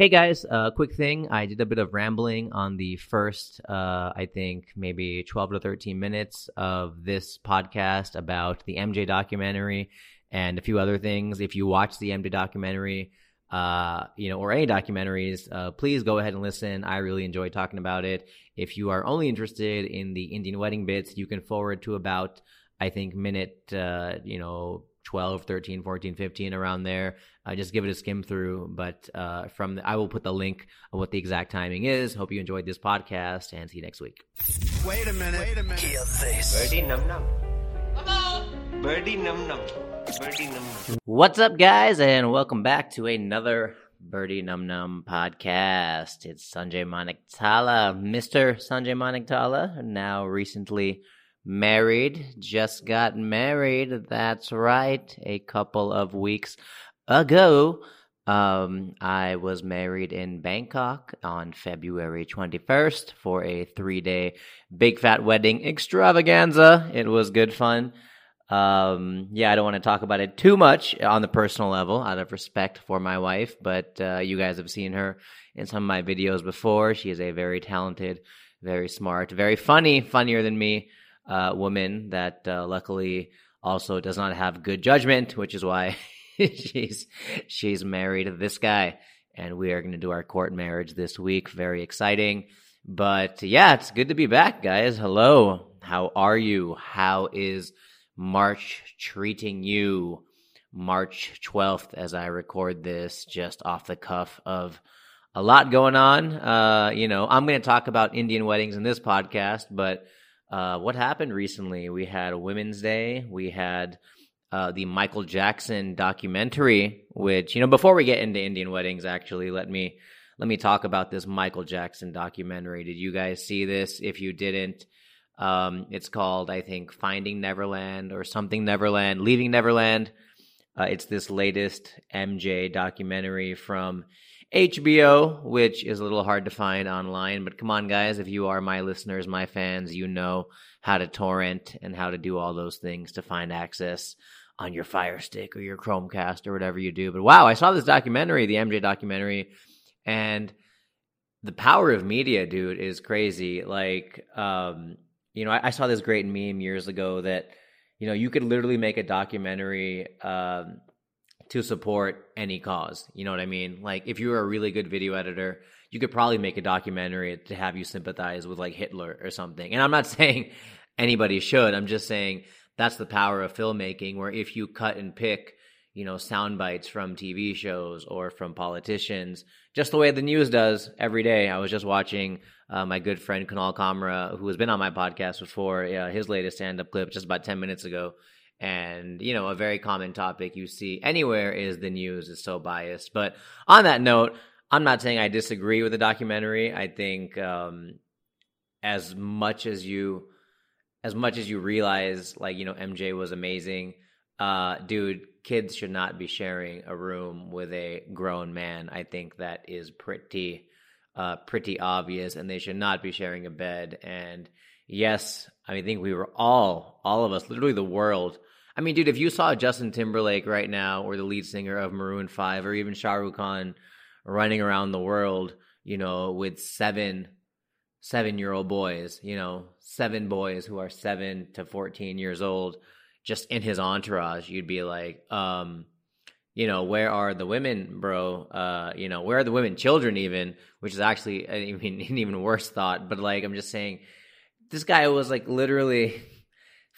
Hey guys, uh, quick thing. I did a bit of rambling on the first, uh, I think maybe 12 to 13 minutes of this podcast about the MJ documentary and a few other things. If you watch the MJ documentary, uh, you know, or any documentaries, uh, please go ahead and listen. I really enjoy talking about it. If you are only interested in the Indian wedding bits, you can forward to about, I think, minute, uh, you know, 12, 13, 14, 15 around there. Uh, just give it a skim through. But uh, from the, I will put the link of what the exact timing is. Hope you enjoyed this podcast and see you next week. Wait a minute. Wait a minute. Hear this. Birdie num num. Birdie num num. Birdie num num. What's up, guys, and welcome back to another Birdie Num Num podcast. It's Sanjay Maniktala, Mr. Sanjay Maniktala, now recently married, just got married. That's right, a couple of weeks ago. Um, I was married in Bangkok on February 21st for a three day big fat wedding extravaganza. It was good fun. Um, yeah, I don't want to talk about it too much on the personal level out of respect for my wife, but uh, you guys have seen her in some of my videos before. She is a very talented, very smart, very funny, funnier than me uh, woman that uh, luckily also does not have good judgment, which is why she's she's married this guy, and we are going to do our court marriage this week. Very exciting, but yeah, it's good to be back, guys. Hello, how are you? How is March treating you? March 12th, as I record this, just off the cuff of a lot going on. Uh, you know, I'm going to talk about Indian weddings in this podcast, but uh, what happened recently? We had Women's Day. We had uh, the Michael Jackson documentary, which you know. Before we get into Indian weddings, actually, let me let me talk about this Michael Jackson documentary. Did you guys see this? If you didn't, um, it's called I think Finding Neverland or something Neverland, Leaving Neverland. Uh, it's this latest MJ documentary from HBO, which is a little hard to find online. But come on, guys, if you are my listeners, my fans, you know how to torrent and how to do all those things to find access on your Fire Stick or your Chromecast or whatever you do. But wow, I saw this documentary, the MJ documentary, and the power of media, dude, is crazy. Like, um, you know, I, I saw this great meme years ago that, you know, you could literally make a documentary um, to support any cause. You know what I mean? Like if you were a really good video editor, you could probably make a documentary to have you sympathize with like Hitler or something. And I'm not saying anybody should. I'm just saying that's the power of filmmaking where if you cut and pick, you know, sound bites from TV shows or from politicians, just the way the news does every day. I was just watching uh, my good friend Kunal Kamra, who has been on my podcast before, uh, his latest stand up clip just about 10 minutes ago and, you know, a very common topic you see anywhere is the news is so biased. But on that note, I'm not saying I disagree with the documentary. I think um, as much as you as much as you realize like, you know, MJ was amazing, uh, dude, kids should not be sharing a room with a grown man. I think that is pretty uh, pretty obvious and they should not be sharing a bed and yes, I think we were all all of us, literally the world I mean, dude, if you saw Justin Timberlake right now, or the lead singer of Maroon Five, or even Shah Rukh Khan running around the world, you know, with seven seven year old boys, you know, seven boys who are seven to fourteen years old, just in his entourage, you'd be like, um, you know, where are the women, bro? Uh, you know, where are the women, children, even, which is actually, I mean, an even worse thought. But like, I'm just saying, this guy was like literally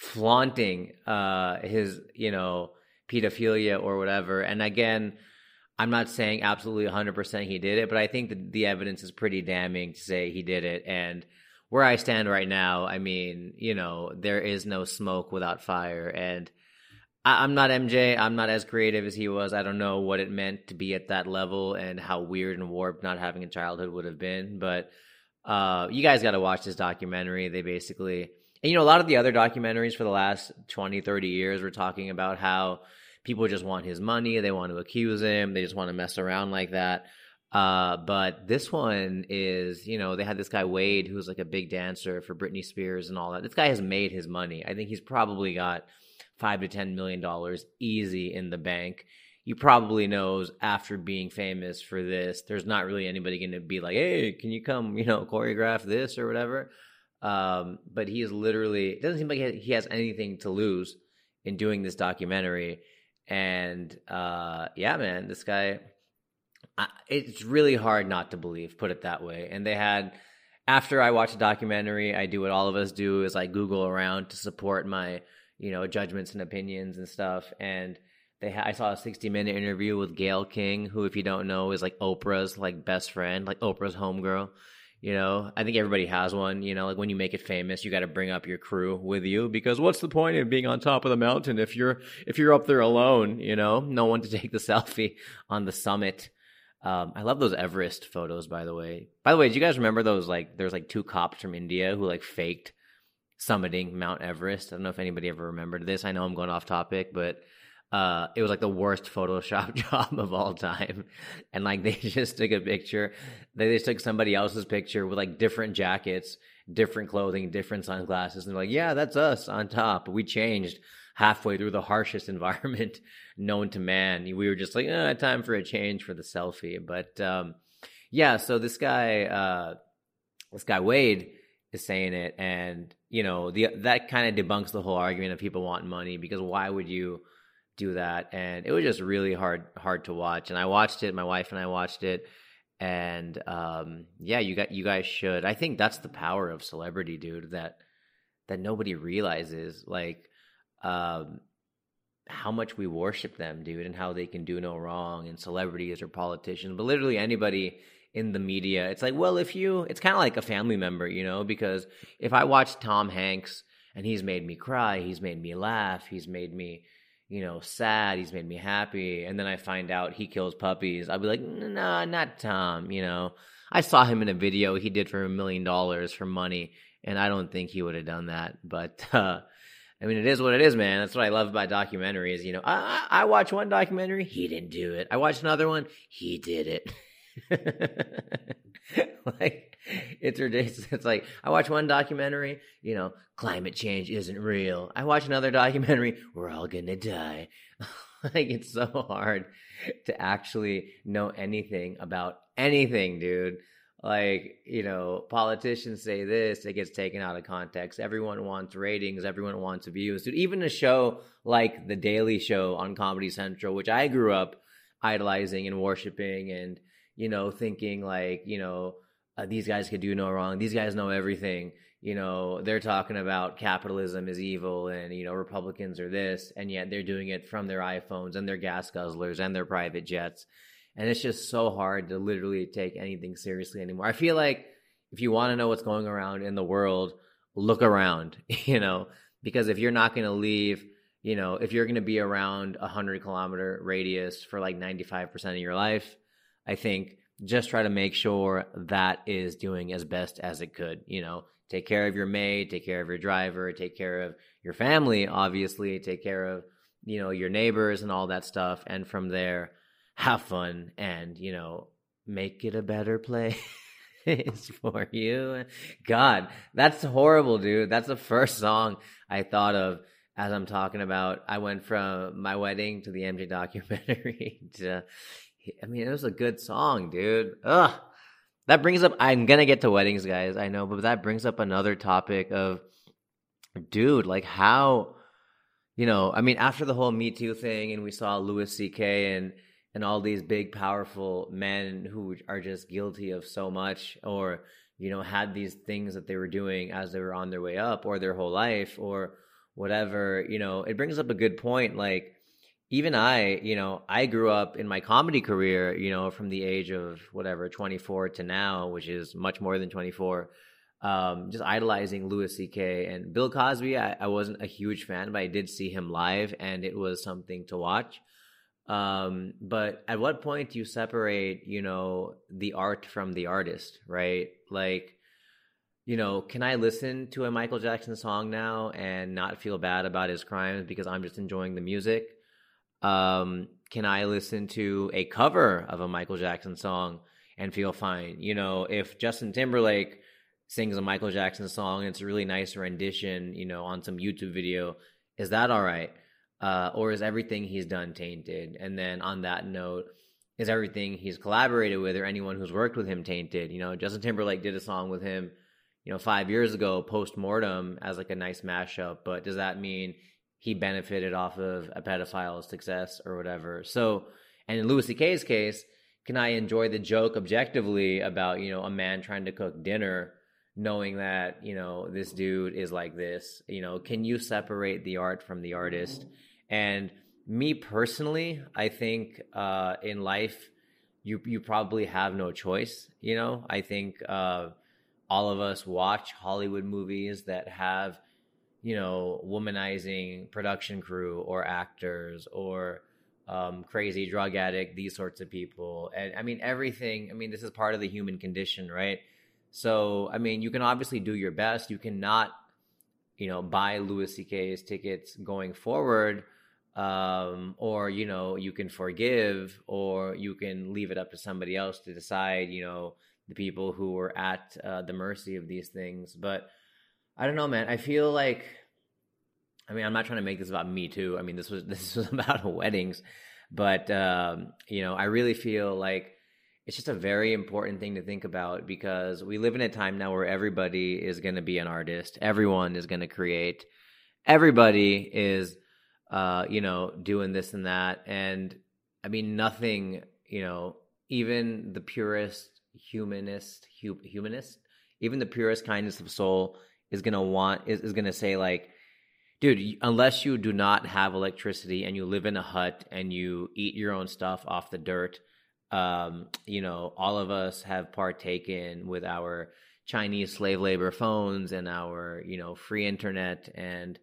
flaunting uh, his, you know, pedophilia or whatever. And again, I'm not saying absolutely 100% he did it, but I think the, the evidence is pretty damning to say he did it. And where I stand right now, I mean, you know, there is no smoke without fire. And I, I'm not MJ. I'm not as creative as he was. I don't know what it meant to be at that level and how weird and warped not having a childhood would have been. But uh, you guys got to watch this documentary. They basically and you know, a lot of the other documentaries for the last 20, 30 years were talking about how people just want his money, they want to accuse him, they just want to mess around like that. Uh, but this one is, you know, they had this guy Wade who's like a big dancer for Britney Spears and all that. This guy has made his money. I think he's probably got five to ten million dollars easy in the bank. You probably knows after being famous for this, there's not really anybody going to be like, hey, can you come, you know, choreograph this or whatever. Um, but he is literally, it doesn't seem like he has anything to lose in doing this documentary. And uh, yeah, man, this guy, I, it's really hard not to believe, put it that way. And they had, after I watch a documentary, I do what all of us do is I Google around to support my, you know, judgments and opinions and stuff. And they, ha- I saw a 60 minute interview with Gayle King, who, if you don't know, is like Oprah's like best friend, like Oprah's homegirl. You know, I think everybody has one. You know, like when you make it famous, you got to bring up your crew with you because what's the point of being on top of the mountain if you're if you're up there alone? You know, no one to take the selfie on the summit. Um, I love those Everest photos, by the way. By the way, do you guys remember those? Like, there's like two cops from India who like faked summiting Mount Everest. I don't know if anybody ever remembered this. I know I'm going off topic, but uh, it was like the worst Photoshop job of all time. And like they just took a picture. They just took somebody else's picture with like different jackets, different clothing, different sunglasses, and like, yeah, that's us on top. We changed halfway through the harshest environment known to man. We were just like, eh, time for a change for the selfie. But um, yeah, so this guy, uh, this guy Wade is saying it, and you know, the that kind of debunks the whole argument of people wanting money because why would you? Do that and it was just really hard hard to watch and i watched it my wife and i watched it and um, yeah you got you guys should. I think that's the power of celebrity dude that that nobody realizes like um, how much we worship them dude and how they can do no wrong and celebrities or politicians but literally anybody in the media it's like well if you it's kind of like a family member you know because if i watch tom hanks and he's made me cry he's made me laugh he's made me you know, sad. He's made me happy. And then I find out he kills puppies. I'll be like, nah, not Tom. You know, I saw him in a video he did for a million dollars for money, and I don't think he would have done that. But uh, I mean, it is what it is, man. That's what I love about documentaries. You know, I, I watch one documentary, he didn't do it. I watch another one, he did it. it's ridiculous. It's like I watch one documentary, you know, climate change isn't real. I watch another documentary, we're all gonna die. like it's so hard to actually know anything about anything, dude. Like, you know, politicians say this, it gets taken out of context. Everyone wants ratings, everyone wants views. Dude, even a show like The Daily Show on Comedy Central, which I grew up idolizing and worshiping and, you know, thinking like, you know, uh, these guys could do no wrong. These guys know everything. You know, they're talking about capitalism is evil and, you know, Republicans are this, and yet they're doing it from their iPhones and their gas guzzlers and their private jets. And it's just so hard to literally take anything seriously anymore. I feel like if you want to know what's going around in the world, look around, you know, because if you're not going to leave, you know, if you're going to be around a 100 kilometer radius for like 95% of your life, I think just try to make sure that is doing as best as it could. You know, take care of your maid, take care of your driver, take care of your family, obviously, take care of, you know, your neighbors and all that stuff. And from there, have fun and, you know, make it a better place. for you. God, that's horrible, dude. That's the first song I thought of as I'm talking about. I went from my wedding to the MJ documentary to I mean, it was a good song, dude. Ugh. That brings up. I'm gonna get to weddings, guys. I know, but that brings up another topic of, dude, like how, you know, I mean, after the whole Me Too thing, and we saw Louis C.K. and and all these big, powerful men who are just guilty of so much, or you know, had these things that they were doing as they were on their way up, or their whole life, or whatever. You know, it brings up a good point, like even I, you know, I grew up in my comedy career, you know, from the age of whatever, 24 to now, which is much more than 24, um, just idolizing Louis C.K. and Bill Cosby. I, I, wasn't a huge fan, but I did see him live and it was something to watch. Um, but at what point do you separate, you know, the art from the artist, right? Like, you know, can I listen to a Michael Jackson song now and not feel bad about his crimes because I'm just enjoying the music? Um, can I listen to a cover of a Michael Jackson song and feel fine? You know, if Justin Timberlake sings a Michael Jackson song and it's a really nice rendition, you know, on some YouTube video, is that all right? uh, or is everything he's done tainted? And then on that note, is everything he's collaborated with or anyone who's worked with him tainted? You know, Justin Timberlake did a song with him, you know, five years ago, post mortem, as like a nice mashup. But does that mean he benefited off of a pedophile's success or whatever? So, and in Louis C.K.'s case, can I enjoy the joke objectively about you know a man trying to cook dinner? knowing that you know this dude is like this you know can you separate the art from the artist and me personally, I think uh, in life you you probably have no choice. You know, I think uh, all of us watch Hollywood movies that have you know womanizing production crew or actors or um, crazy drug addict, these sorts of people, and I mean everything. I mean, this is part of the human condition, right? So, I mean, you can obviously do your best. You cannot, you know, buy Louis C.K.'s tickets going forward um, or you know you can forgive or you can leave it up to somebody else to decide you know the people who were at uh, the mercy of these things but i don't know man. I feel like i mean i'm not trying to make this about me too. I mean this was this was about weddings. But um, you know i really feel like it's just a very important thing to think about because we live in a time now where everybody is going to be an artist. Everyone is going to create. Everybody is uh, you know, doing this and that. And I mean, nothing, you know, even the purest humanist, hu- humanist, even the purest kindness of soul is going to want, is, is going to say, like, dude, unless you do not have electricity and you live in a hut and you eat your own stuff off the dirt, um, you know, all of us have partaken with our Chinese slave labor phones and our, you know, free internet and,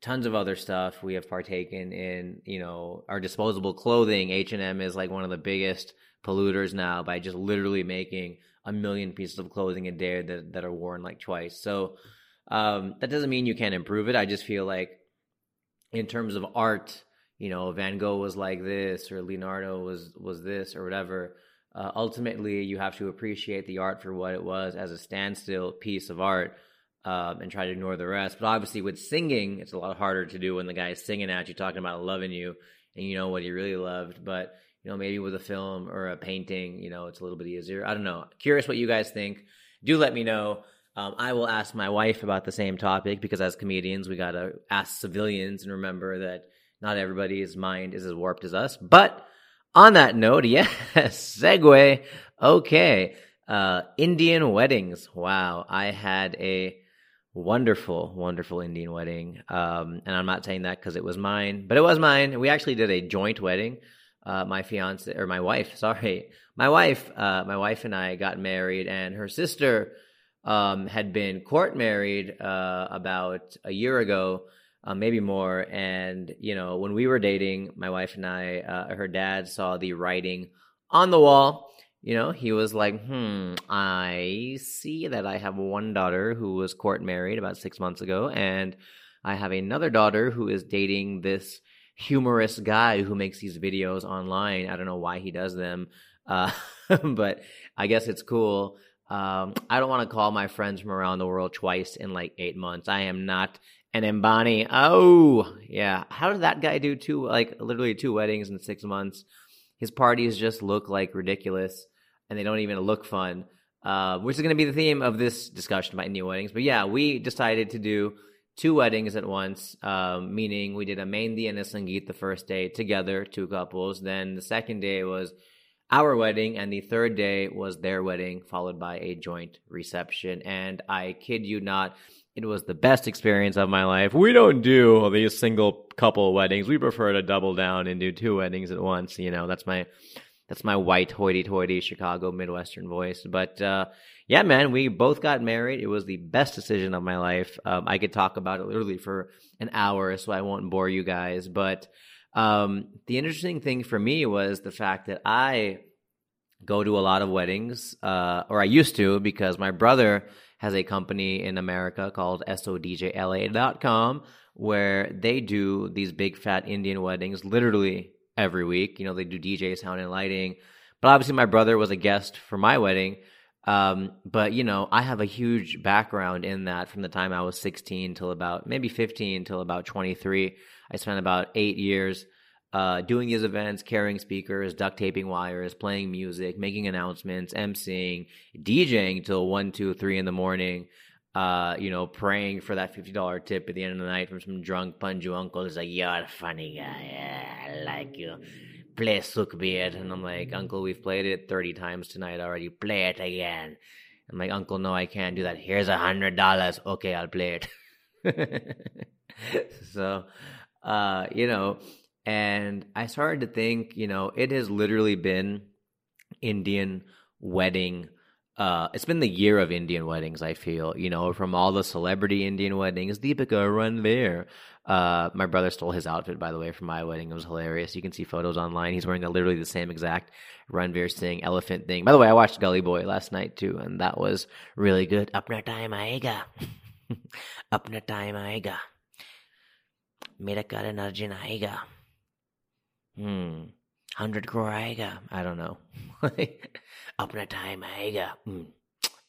tons of other stuff. We have partaken in you know our disposable clothing. H&m is like one of the biggest polluters now by just literally making a million pieces of clothing a day that, that are worn like twice so um, that doesn't mean you can't improve it i just feel like in terms of art you know van gogh was like this or leonardo was was this or whatever uh, ultimately you have to appreciate the art for what it was as a standstill piece of art um, and try to ignore the rest. But obviously, with singing, it's a lot harder to do when the guy is singing at you, talking about loving you, and you know what he really loved. But you know, maybe with a film or a painting, you know, it's a little bit easier. I don't know. Curious what you guys think. Do let me know. Um, I will ask my wife about the same topic because as comedians, we gotta ask civilians and remember that not everybody's mind is as warped as us. But on that note, yes, segue. Okay. Uh, Indian weddings. Wow. I had a wonderful, wonderful Indian wedding. Um, and I'm not saying that because it was mine, but it was mine. We actually did a joint wedding. Uh, my fiance or my wife, sorry, my wife, uh, my wife and I got married, and her sister um, had been court married uh, about a year ago, uh, maybe more. And you know, when we were dating, my wife and I, uh, her dad saw the writing on the wall you know, he was like, hmm, I see that I have one daughter who was court married about six months ago, and I have another daughter who is dating this humorous guy who makes these videos online. I don't know why he does them, uh, but I guess it's cool. Um, I don't want to call my friends from around the world twice in like eight months. I am not an Ambani. Oh, yeah. How did that guy do two, like literally two weddings in six months? His parties just look like ridiculous and they don't even look fun, uh, which is going to be the theme of this discussion about new weddings. But yeah, we decided to do two weddings at once, um, meaning we did a Mehndi and a Sangeet the first day together, two couples. Then the second day was our wedding, and the third day was their wedding, followed by a joint reception. And I kid you not, it was the best experience of my life. We don't do these single couple weddings. We prefer to double down and do two weddings at once. You know, that's my that's my white hoity-toity Chicago Midwestern voice. But uh, yeah, man, we both got married. It was the best decision of my life. Um, I could talk about it literally for an hour, so I won't bore you guys. But um, the interesting thing for me was the fact that I go to a lot of weddings, uh, or I used to, because my brother has a company in America called SODJLA.com where they do these big fat Indian weddings literally every week. You know, they do DJ sound and lighting. But obviously, my brother was a guest for my wedding. Um, but you know, I have a huge background in that from the time I was 16 till about maybe 15 till about 23. I spent about eight years uh, doing these events, carrying speakers, duct taping wires, playing music, making announcements, emceeing, DJing till one, two, three in the morning. Uh, you know, praying for that fifty dollar tip at the end of the night from some drunk Punju uncle who's like, "You're a funny guy. Yeah, I like you. Play Sukhbir." And I'm like, "Uncle, we've played it thirty times tonight already. Play it again." I'm like, Uncle, no, I can't do that. Here's a hundred dollars. Okay, I'll play it. so, uh, you know, and I started to think, you know, it has literally been Indian wedding. Uh, it's been the year of Indian weddings. I feel, you know, from all the celebrity Indian weddings, Deepika Ranveer. Uh, my brother stole his outfit, by the way, for my wedding. It was hilarious. You can see photos online. He's wearing the, literally the same exact Ranveer Singh elephant thing. By the way, I watched Gully Boy last night too, and that was really good. Apna time aega. Apna time aega. Mera Karan Arjun aega. Hmm. Hundred crore aega. I don't know.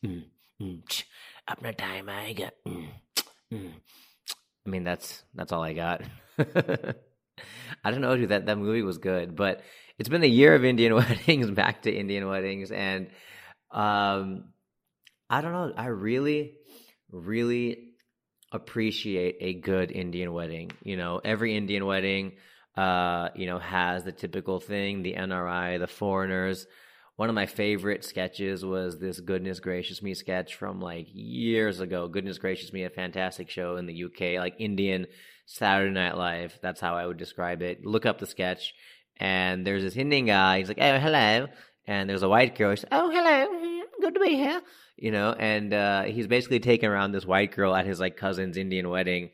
Mm. Apna time aega. Mm. Mm. I mean, that's that's all I got. I don't know, dude. That that movie was good, but it's been a year of Indian weddings, back to Indian weddings, and um, I don't know. I really, really appreciate a good Indian wedding. You know, every Indian wedding, uh, you know, has the typical thing: the NRI, the foreigners. One of my favorite sketches was this "Goodness Gracious Me" sketch from like years ago. "Goodness Gracious Me," a fantastic show in the UK, like Indian Saturday Night Live. That's how I would describe it. Look up the sketch, and there's this Indian guy. He's like, "Oh, hello," and there's a white girl. She's, "Oh, hello, good to be here." You know, and uh, he's basically taking around this white girl at his like cousin's Indian wedding,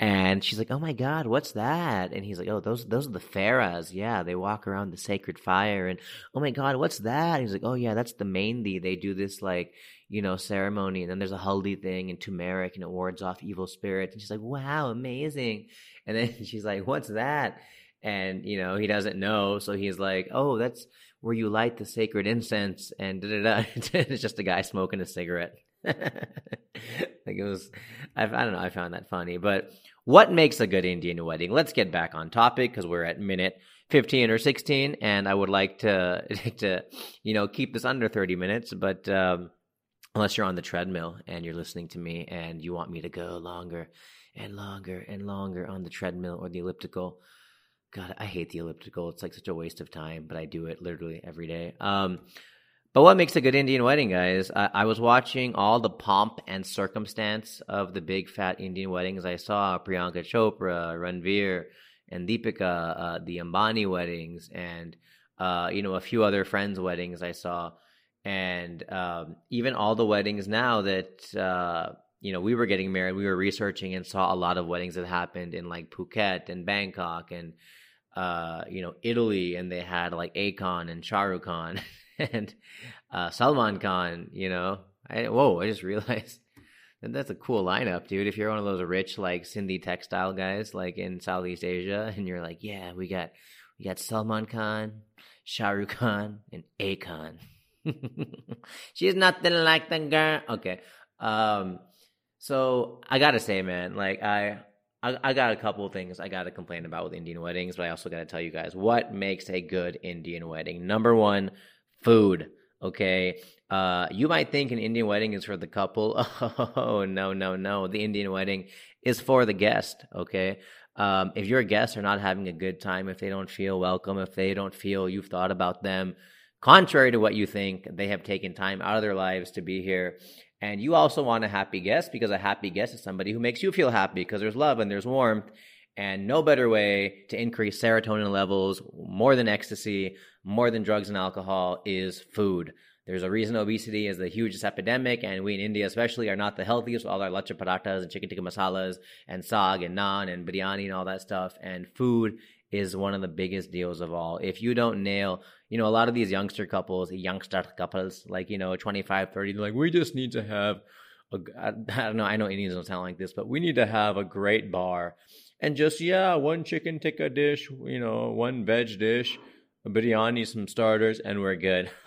and she's like, "Oh my God, what's that?" And he's like, "Oh, those those are the Pheras. Yeah, they walk around the sacred fire." And oh my God, what's that? And he's like, "Oh yeah, that's the Mehndi. They do this like you know ceremony, and then there's a haldi thing and turmeric, and it wards off evil spirits." And she's like, "Wow, amazing!" And then she's like, "What's that?" And you know he doesn't know, so he's like, "Oh, that's where you light the sacred incense." And da da da. It's just a guy smoking a cigarette. like it was, I, I don't know. I found that funny, but what makes a good Indian wedding? Let's get back on topic because we're at minute 15 or 16 and I would like to, to, you know, keep this under 30 minutes, but, um, unless you're on the treadmill and you're listening to me and you want me to go longer and longer and longer on the treadmill or the elliptical. God, I hate the elliptical. It's like such a waste of time, but I do it literally every day. Um, but what makes a good Indian wedding, guys? I, I, was watching all the pomp and circumstance of the big fat Indian weddings. I saw Priyanka Chopra, Ranveer, and Deepika, uh, the Ambani weddings, and uh, you know a few other friends' weddings I saw, and um, even all the weddings now that uh, you know we were getting married. We were researching and saw a lot of weddings that happened in like Phuket and Bangkok and uh, you know Italy, and they had like Akon and Shah Rukh Khan. and uh, Salman Khan. You know, I, whoa! I just realized that that's a cool lineup, dude. If you're one of those rich like Sindhi textile guys, like in Southeast Asia, and you're like, yeah, we got we got Salman Khan, Shah Rukh Khan, and Akon. She's nothing like the girl. Okay. Um, so I gotta say, man, like I, I, I got a couple things I gotta complain about with Indian weddings, but I also gotta tell you guys what makes a good Indian wedding. Number one, food. Okay. Uh, you might think an Indian wedding is for the couple. Oh, no, no, no. The Indian wedding is for the guest. Okay. Um, if your guests are not having a good time, if they don't feel welcome, if they don't feel you've thought about them, contrary to what you think, they have taken time out of their lives to be here. And you also want a happy guest because a happy guest is somebody who makes you feel happy because there's love and there's warmth. And no better way to increase serotonin levels more than ecstasy, more than drugs and alcohol is food. There's a reason obesity is the hugest epidemic, and we in India especially are not the healthiest with all our lacha parathas and chicken tikka masalas and saag and naan and biryani and all that stuff. And food is one of the biggest deals of all. If you don't nail, you know, a lot of these youngster couples, youngster couples, like, you know, 25, 30, they're like, we just need to have a, I don't know, I know Indians don't sound like this, but we need to have a great bar and just, yeah, one chicken tikka dish, you know, one veg dish a biryani, some starters, and we're good.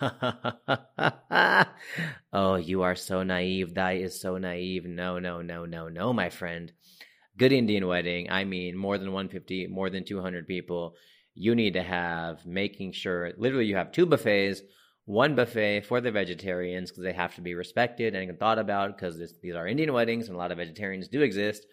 oh, you are so naive. That is so naive. No, no, no, no, no, my friend. good Indian wedding, I mean more than 150, more than 200 people, you need to have making sure literally you have two buffets, one buffet for the vegetarians because they have to be respected and thought about because these are Indian weddings and a lot of vegetarians do exist,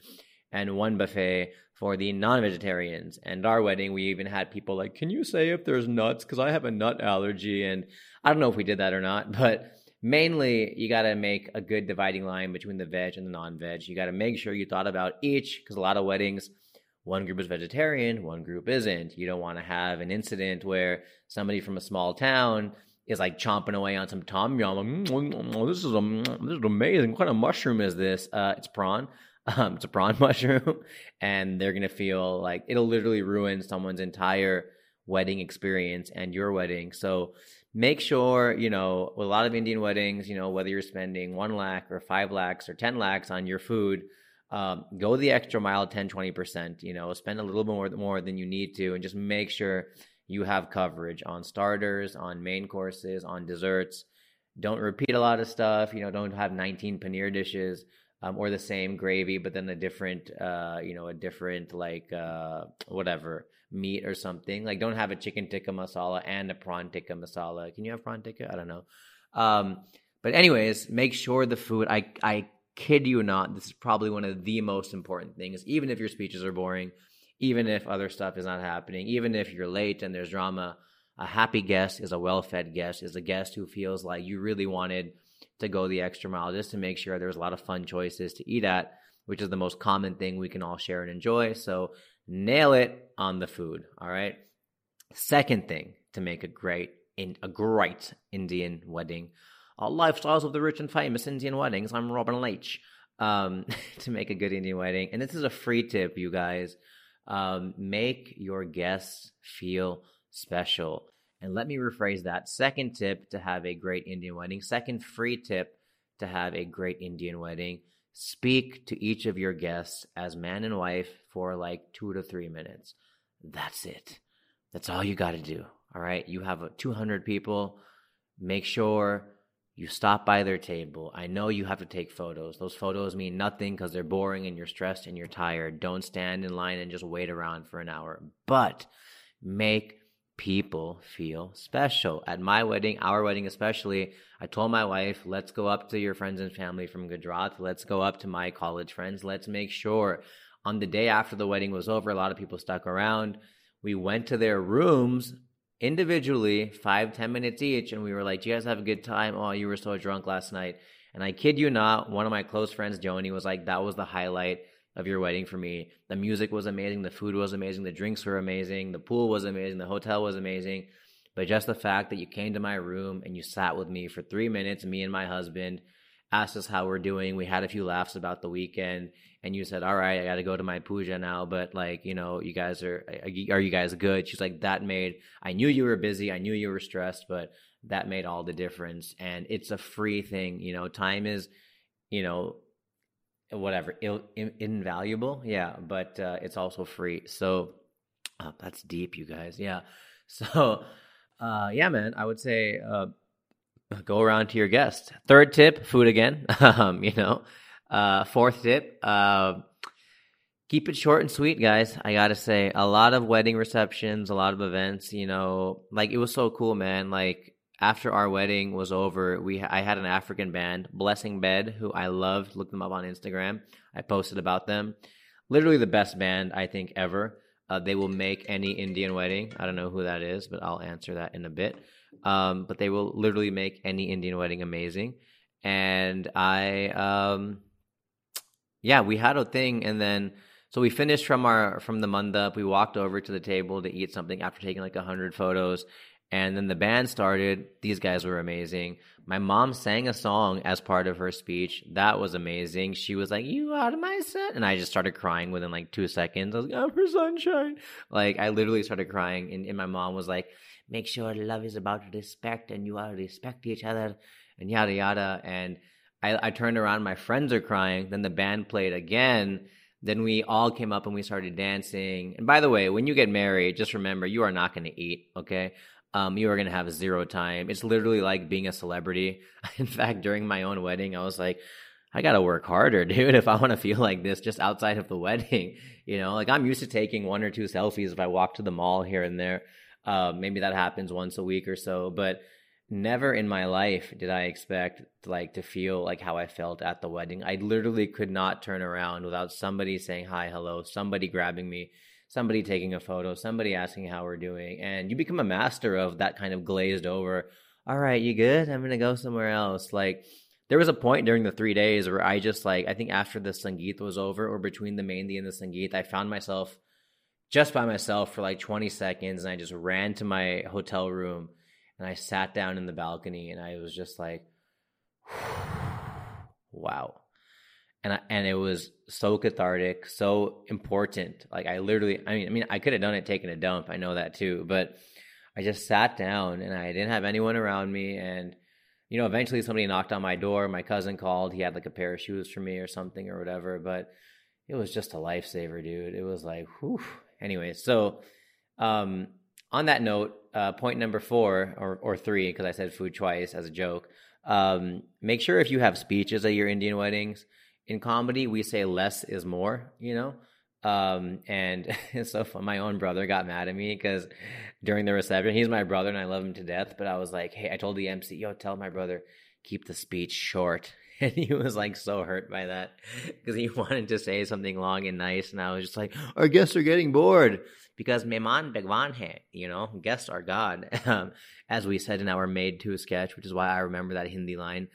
and one buffet for the non-vegetarians. And our wedding, we even had people like, "Can you say if there's nuts? Because I have a nut allergy." And I don't know if we did that or not, but mainly you got to make a good dividing line between the veg and the non-veg. You got to make sure you thought about each because a lot of weddings one group is vegetarian, one group isn't. You don't want to have an incident where somebody from a small town is like chomping away on some tom yum. Mm, this is a, this is amazing. What kind of mushroom is this? Uh, it's prawn. Um, it's a prawn mushroom, and they're gonna feel like it'll literally ruin someone's entire wedding experience and your wedding. So make sure you know with a lot of Indian weddings, you know whether you're spending one lakh or five lakhs or ten lakhs on your food um, go the extra mile 10 20% you know spend a little bit more, more than you need to and just make sure you have coverage on starters on main courses on desserts don't repeat a lot of stuff you know don't have 19 paneer dishes um, or the same gravy but then a different uh, you know a different like uh, whatever meat or something. Like don't have a chicken tikka masala and a prawn tikka masala. Can you have prawn tikka? I don't know. Um, but anyways make sure the food i i kid you not, this is probably one of the most important things, even if your speeches are boring, even if other stuff is not happening, even if you're late and there's drama. A happy guest is a well fed guest, is a guest who feels like you really wanted to go the extra mile just to make sure there's a lot of fun choices to eat at, which is the most common thing we can all share and enjoy. So nail it on the food. All right. Second thing to make a great in a great Indian wedding uh, lifestyles of the rich and famous Indian weddings. I'm Robin Leach. Um, to make a good Indian wedding, and this is a free tip, you guys. Um, make your guests feel special. And let me rephrase that. Second tip to have a great Indian wedding. Second free tip to have a great Indian wedding. Speak to each of your guests as man and wife for like two to three minutes. That's it. That's all you got to do. All right. You have 200 people. Make sure you stop by their table. I know you have to take photos. Those photos mean nothing because they're boring and you're stressed and you're tired. Don't stand in line and just wait around for an hour. But make people feel special. At my wedding, our wedding especially, I told my wife, let's go up to your friends and family from Gujarat. Let's go up to my college friends. Let's make sure on the day after the wedding was over, a lot of people stuck around. We went to their rooms individually, five, ten minutes each, and we were like, Do you guys have a good time? Oh, you were so drunk last night. And I kid you not, one of my close friends, Joni, was like, That was the highlight of your wedding for me. The music was amazing, the food was amazing, the drinks were amazing, the pool was amazing, the hotel was amazing. But just the fact that you came to my room and you sat with me for three minutes, me and my husband, asked us how we're doing. We had a few laughs about the weekend, and you said, "All right, I got to go to my puja now, but like, you know, you guys are are you guys good?" She's like, "That made I knew you were busy, I knew you were stressed, but that made all the difference." And it's a free thing, you know. Time is, you know, whatever, Ill, in, invaluable, yeah, but uh, it's also free. So oh, that's deep, you guys. Yeah. So, uh, yeah, man, I would say. Uh, go around to your guest. Third tip, food again. um, you know, uh, fourth tip, uh, keep it short and sweet, guys. I gotta say, a lot of wedding receptions, a lot of events. You know, like it was so cool, man. Like after our wedding was over, we I had an African band, Blessing Bed, who I loved. Look them up on Instagram. I posted about them. Literally the best band I think ever. Uh, they will make any Indian wedding. I don't know who that is, but I'll answer that in a bit. Um, but they will literally make any Indian wedding amazing. And I, um, yeah, we had a thing, and then so we finished from our from the mandap. We walked over to the table to eat something after taking like a hundred photos, and then the band started. These guys were amazing. My mom sang a song as part of her speech. That was amazing. She was like, "You out of my set," and I just started crying within like two seconds. I was like, "Oh, for sunshine!" Like I literally started crying, and, and my mom was like, "Make sure love is about respect, and you all respect each other." and yada yada. And I, I turned around, my friends are crying. Then the band played again. Then we all came up and we started dancing. And by the way, when you get married, just remember you are not going to eat, okay? Um, you are going to have zero time. It's literally like being a celebrity. In fact, during my own wedding, I was like, I got to work harder, dude, if I want to feel like this just outside of the wedding. You know, like I'm used to taking one or two selfies if I walk to the mall here and there. Uh, maybe that happens once a week or so, but never in my life did I expect like to feel like how I felt at the wedding. I literally could not turn around without somebody saying hi, hello, somebody grabbing me, somebody taking a photo, somebody asking how we're doing, and you become a master of that kind of glazed over. All right, you good? I'm gonna go somewhere else. Like there was a point during the three days where I just like I think after the Sangeet was over or between the Mehndi and the Sangeet, I found myself just by myself for like 20 seconds and I just ran to my hotel room and I sat down in the balcony and I was just like wow. And I, and it was so cathartic, so important. Like I literally I mean I mean I could have done it taking a dump, I know that too, but I just sat down and I didn't have anyone around me and you know, eventually somebody knocked on my door. My cousin called. He had like a pair of shoes for me or something or whatever. But it was just a lifesaver, dude. It was like, whew. Anyway, so um, on that note, uh, point number four or, or three, because I said food twice as a joke. Um, make sure if you have speeches at your Indian weddings, in comedy, we say less is more, you know? Um, and so my own brother got mad at me because during the reception, he's my brother and I love him to death. But I was like, hey, I told the MC, yo, tell my brother, keep the speech short. And he was like so hurt by that because he wanted to say something long and nice. And I was just like, our guests are getting bored because Mehman Bhagwan hai, you know, guests are God. Um, as we said in our made to sketch, which is why I remember that Hindi line.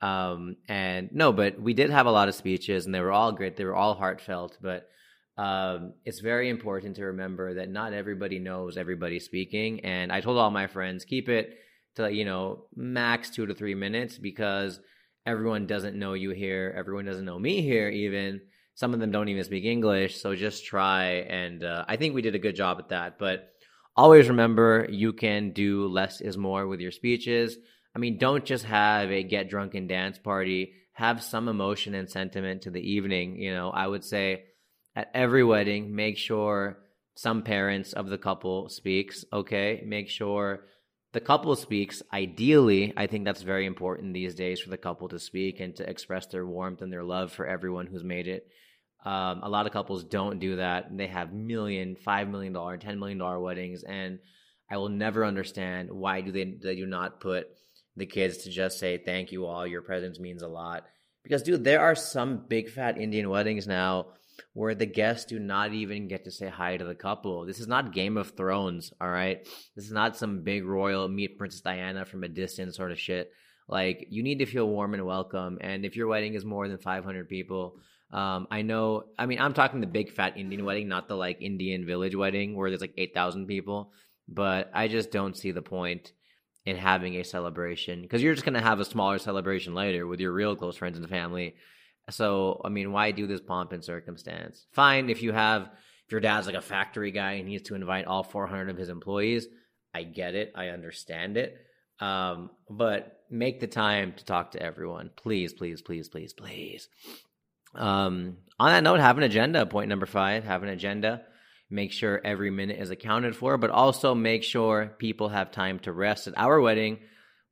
Um, and no, but we did have a lot of speeches and they were all great. They were all heartfelt, but um, it's very important to remember that not everybody knows everybody speaking. And I told all my friends, keep it to, you know, max two to three minutes because everyone doesn't know you here. Everyone doesn't know me here, even. Some of them don't even speak English. So just try. And uh, I think we did a good job at that. But always remember you can do less is more with your speeches. I mean, don't just have a get drunk and dance party. Have some emotion and sentiment to the evening. You know, I would say at every wedding, make sure some parents of the couple speaks, okay? Make sure the couple speaks. Ideally, I think that's very important these days for the couple to speak and to express their warmth and their love for everyone who's made it. Um, a lot of couples don't do that. They have million, five million dollar, ten million dollar weddings, and I will never understand why do they they do not put the kids to just say thank you all. Your presence means a lot because, dude, there are some big fat Indian weddings now where the guests do not even get to say hi to the couple. This is not Game of Thrones, all right? This is not some big royal meet Princess Diana from a distance sort of shit. Like, you need to feel warm and welcome. And if your wedding is more than 500 people, um, I know, I mean, I'm talking the big fat Indian wedding, not the like Indian village wedding where there's like 8,000 people. But I just don't see the point in having a celebration because you're just going to have a smaller celebration later with your real close friends and family so, I mean, why do this pomp and circumstance? Fine if you have, if your dad's like a factory guy and he needs to invite all 400 of his employees. I get it. I understand it. Um, but make the time to talk to everyone. Please, please, please, please, please. Um, on that note, have an agenda. Point number five, have an agenda. Make sure every minute is accounted for, but also make sure people have time to rest. At our wedding,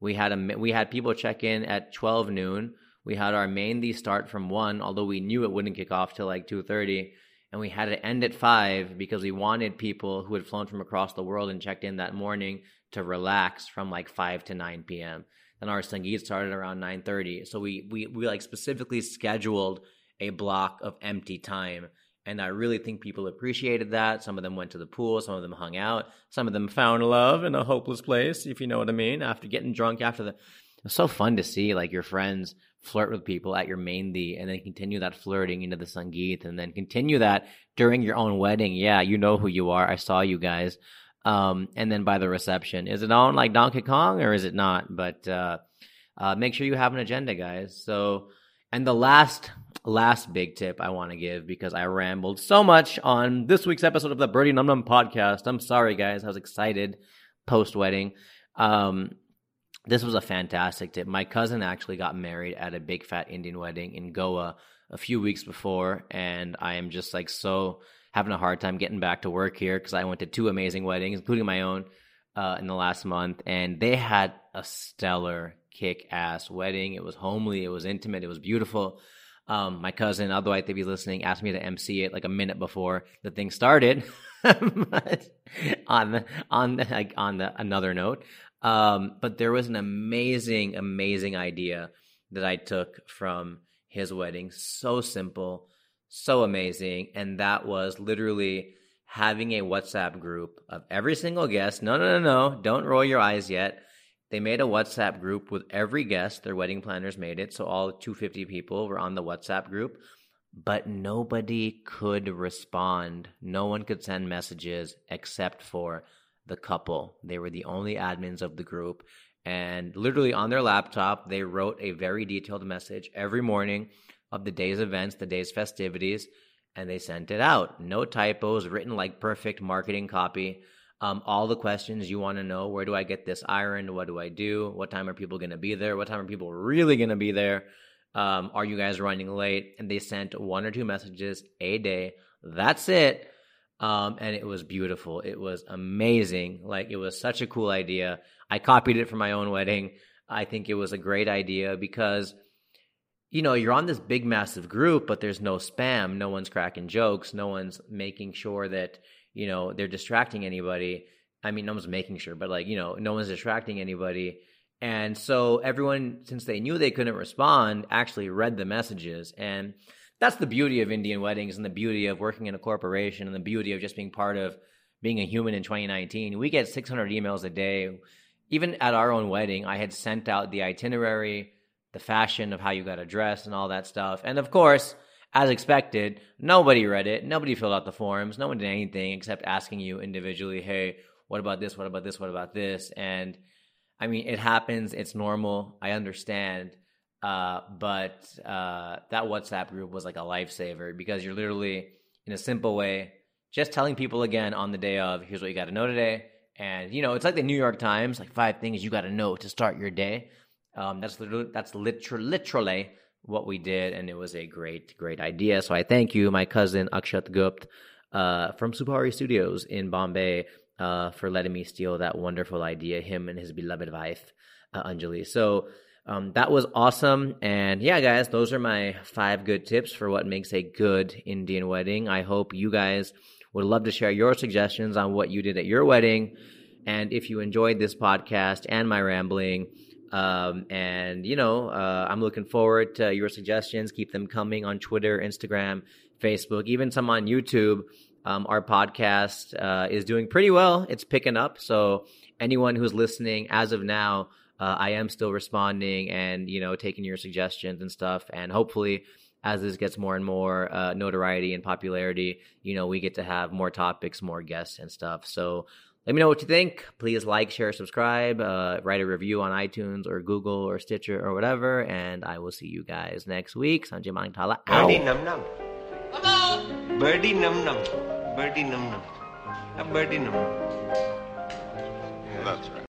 we had a we had people check in at 12 noon we had our mehndi start from one, although we knew it wouldn't kick off till like two thirty, and we had it end at five because we wanted people who had flown from across the world and checked in that morning to relax from like five to nine p.m. Then our sangeet started around nine thirty, so we we we like specifically scheduled a block of empty time. And I really think people appreciated that. Some of them went to the pool, some of them hung out, some of them found love in a hopeless place, if you know what I mean, after getting drunk after the it's so fun to see like your friends flirt with people at your main mehndi and then continue that flirting into the sangeet and then continue that during your own wedding. Yeah, you know who you are. I saw you guys. Um, and then by the reception, is it on like Donkey Kong or is it not? But uh, uh, make sure you have an agenda, guys. So, and the last last big tip I want to give because I rambled so much on this week's episode of the Birdie Num Num podcast. I'm sorry, guys. I was excited post wedding. Um, this was a fantastic tip. My cousin actually got married at a big fat Indian wedding in Goa a few weeks before, and I am just like so having a hard time getting back to work here because I went to two amazing weddings, including my own, uh, in the last month, and they had a stellar kick ass wedding. It was homely, it was intimate, it was beautiful. Um, my cousin, otherwise they'd be listening, asked me to MC it like a minute before the thing started. but on the, on the, like on the another note, um, but there was an amazing, amazing idea that I took from his wedding. So simple, so amazing, and that was literally having a WhatsApp group of every single guest. No, no, no, no, don't roll your eyes yet. They made a WhatsApp group with every guest. Their wedding planners made it. So all 250 people were on the WhatsApp group, but nobody could respond. No one could send messages except for the couple. They were the only admins of the group. And literally on their laptop, they wrote a very detailed message every morning of the day's events, the day's festivities, and they sent it out. No typos, written like perfect marketing copy. Um, all the questions you want to know where do I get this iron? What do I do? What time are people going to be there? What time are people really going to be there? Um, are you guys running late? And they sent one or two messages a day. That's it. Um, and it was beautiful. It was amazing. Like it was such a cool idea. I copied it for my own wedding. I think it was a great idea because, you know, you're on this big, massive group, but there's no spam. No one's cracking jokes. No one's making sure that you know they're distracting anybody. I mean no one's making sure but like you know no one's distracting anybody. And so everyone since they knew they couldn't respond actually read the messages. And that's the beauty of indian weddings and the beauty of working in a corporation and the beauty of just being part of being a human in 2019 we get 600 emails a day. Even at our own wedding i had sent out the itinerary the fashion of how you got to dress and all that stuff and of course as expected, nobody read it. Nobody filled out the forms. No one did anything except asking you individually, hey, what about this? What about this? What about this? And I mean, it happens. It's normal. I understand. Uh, but uh, that WhatsApp group was like a lifesaver because you're literally, in a simple way, just telling people again on the day of, here's what you got to know today. And, you know, it's like the New York Times, like five things you got to know to start your day. Um, that's literally, that's literally, literally what we did, and it was a great, great idea. So I thank you, my cousin Akshat Gupt uh, from Supari Studios in Bombay, uh, for letting me steal that wonderful idea. Him and his beloved wife, uh, Anjali. So. Um, that was awesome. And yeah, guys, those are my five good tips for what makes a good Indian wedding. I hope you guys would love to share your suggestions on what you did at your wedding. And if you enjoyed this podcast and my rambling, um, and you know, uh, I'm looking forward to your suggestions. Keep them coming on Twitter, Instagram, Facebook, even some on YouTube. Um, our podcast uh, is doing pretty well. It's picking up. So anyone who's listening, as of now, uh, I am still responding and you know taking your suggestions and stuff. And hopefully, as this gets more and more uh, notoriety and popularity, you know, we get to have more topics, more guests and stuff. So let me know what you think. Please like, share, subscribe, uh, write a review on iTunes or Google or Stitcher or whatever. And I will see you guys next week. Sanjay Manaktala out. Birdie num num. Birdie num num. Birdie num num. A birdie num num. That's right.